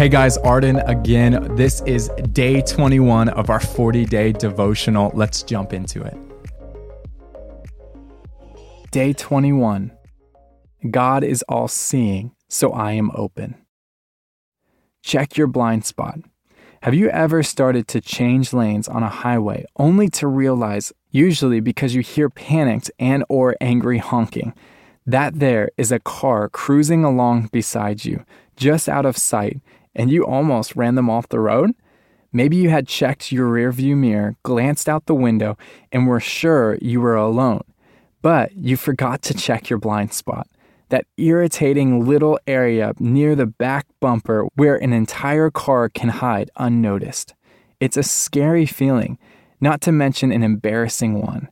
Hey guys, Arden again. This is day 21 of our 40 day devotional. Let's jump into it. Day 21 God is all seeing, so I am open. Check your blind spot. Have you ever started to change lanes on a highway only to realize, usually because you hear panicked and or angry honking, that there is a car cruising along beside you, just out of sight, and you almost ran them off the road? Maybe you had checked your rearview mirror, glanced out the window, and were sure you were alone, but you forgot to check your blind spot. That irritating little area near the back bumper where an entire car can hide unnoticed. It's a scary feeling, not to mention an embarrassing one.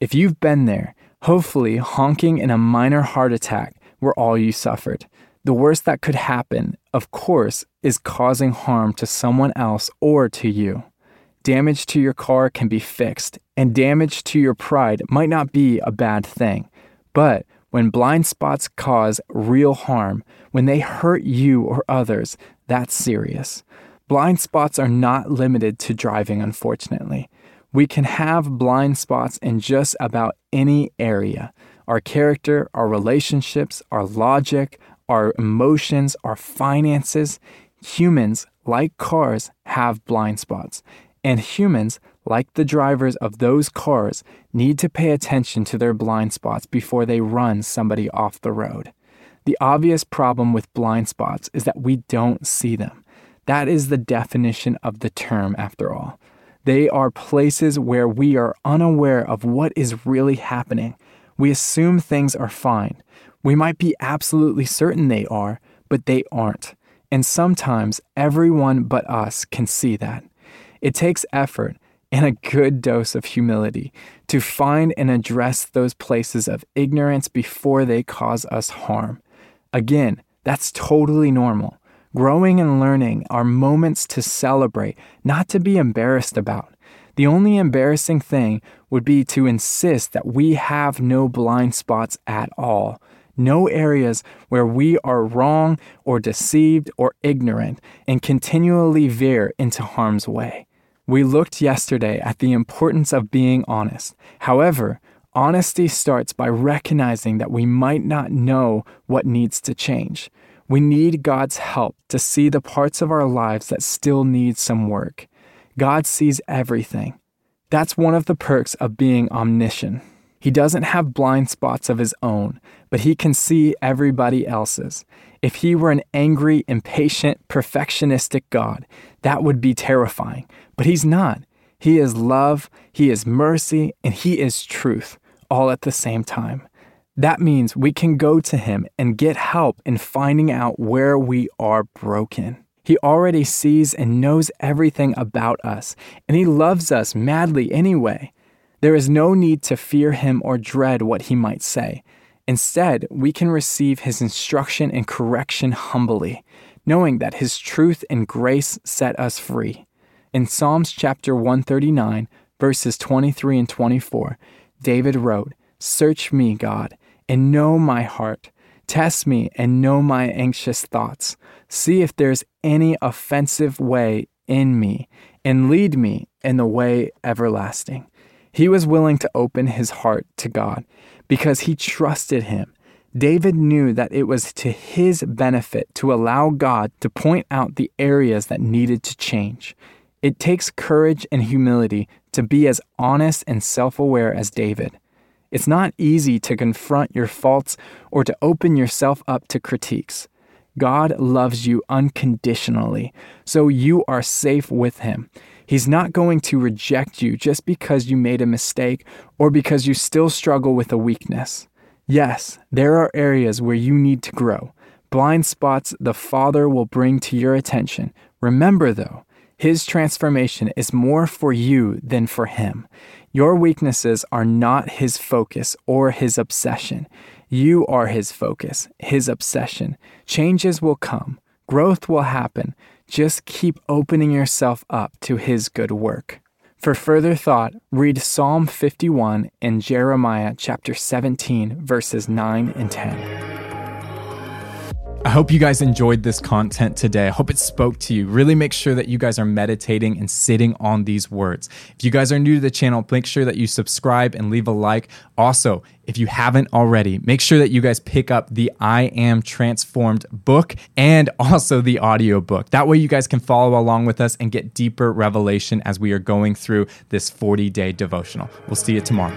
If you've been there, hopefully honking and a minor heart attack were all you suffered. The worst that could happen, of course, is causing harm to someone else or to you. Damage to your car can be fixed, and damage to your pride might not be a bad thing. But when blind spots cause real harm, when they hurt you or others, that's serious. Blind spots are not limited to driving, unfortunately. We can have blind spots in just about any area our character, our relationships, our logic, our emotions, our finances. Humans, like cars, have blind spots. And humans, like the drivers of those cars, need to pay attention to their blind spots before they run somebody off the road. The obvious problem with blind spots is that we don't see them. That is the definition of the term, after all. They are places where we are unaware of what is really happening. We assume things are fine. We might be absolutely certain they are, but they aren't. And sometimes everyone but us can see that. It takes effort and a good dose of humility to find and address those places of ignorance before they cause us harm. Again, that's totally normal. Growing and learning are moments to celebrate, not to be embarrassed about. The only embarrassing thing would be to insist that we have no blind spots at all no areas where we are wrong or deceived or ignorant and continually veer into harm's way. We looked yesterday at the importance of being honest. However, honesty starts by recognizing that we might not know what needs to change. We need God's help to see the parts of our lives that still need some work. God sees everything. That's one of the perks of being omniscient. He doesn't have blind spots of his own, but he can see everybody else's. If he were an angry, impatient, perfectionistic God, that would be terrifying. But he's not. He is love, he is mercy, and he is truth, all at the same time. That means we can go to him and get help in finding out where we are broken. He already sees and knows everything about us, and he loves us madly anyway. There is no need to fear him or dread what he might say. Instead, we can receive his instruction and correction humbly, knowing that his truth and grace set us free. In Psalms chapter 139, verses 23 and 24, David wrote, Search me, God, and know my heart. Test me and know my anxious thoughts. See if there's any offensive way in me, and lead me in the way everlasting. He was willing to open his heart to God because he trusted him. David knew that it was to his benefit to allow God to point out the areas that needed to change. It takes courage and humility to be as honest and self aware as David. It's not easy to confront your faults or to open yourself up to critiques. God loves you unconditionally, so you are safe with Him. He's not going to reject you just because you made a mistake or because you still struggle with a weakness. Yes, there are areas where you need to grow, blind spots the Father will bring to your attention. Remember, though, His transformation is more for you than for Him. Your weaknesses are not His focus or His obsession. You are His focus, His obsession. Changes will come, growth will happen. Just keep opening yourself up to His good work. For further thought, read Psalm 51 and Jeremiah chapter 17, verses 9 and 10. I hope you guys enjoyed this content today. I hope it spoke to you. Really make sure that you guys are meditating and sitting on these words. If you guys are new to the channel, make sure that you subscribe and leave a like. Also, if you haven't already, make sure that you guys pick up the I Am Transformed book and also the audio book. That way, you guys can follow along with us and get deeper revelation as we are going through this 40 day devotional. We'll see you tomorrow.